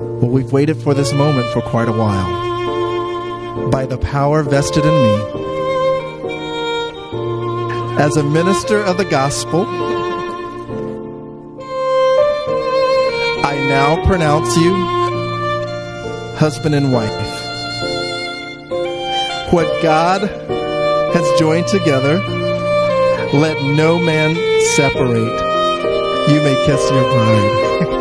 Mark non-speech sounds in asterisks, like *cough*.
Well, we've waited for this moment for quite a while. By the power vested in me, as a minister of the gospel, I now pronounce you husband and wife. What God has joined together, let no man separate. You may kiss your bride. *laughs*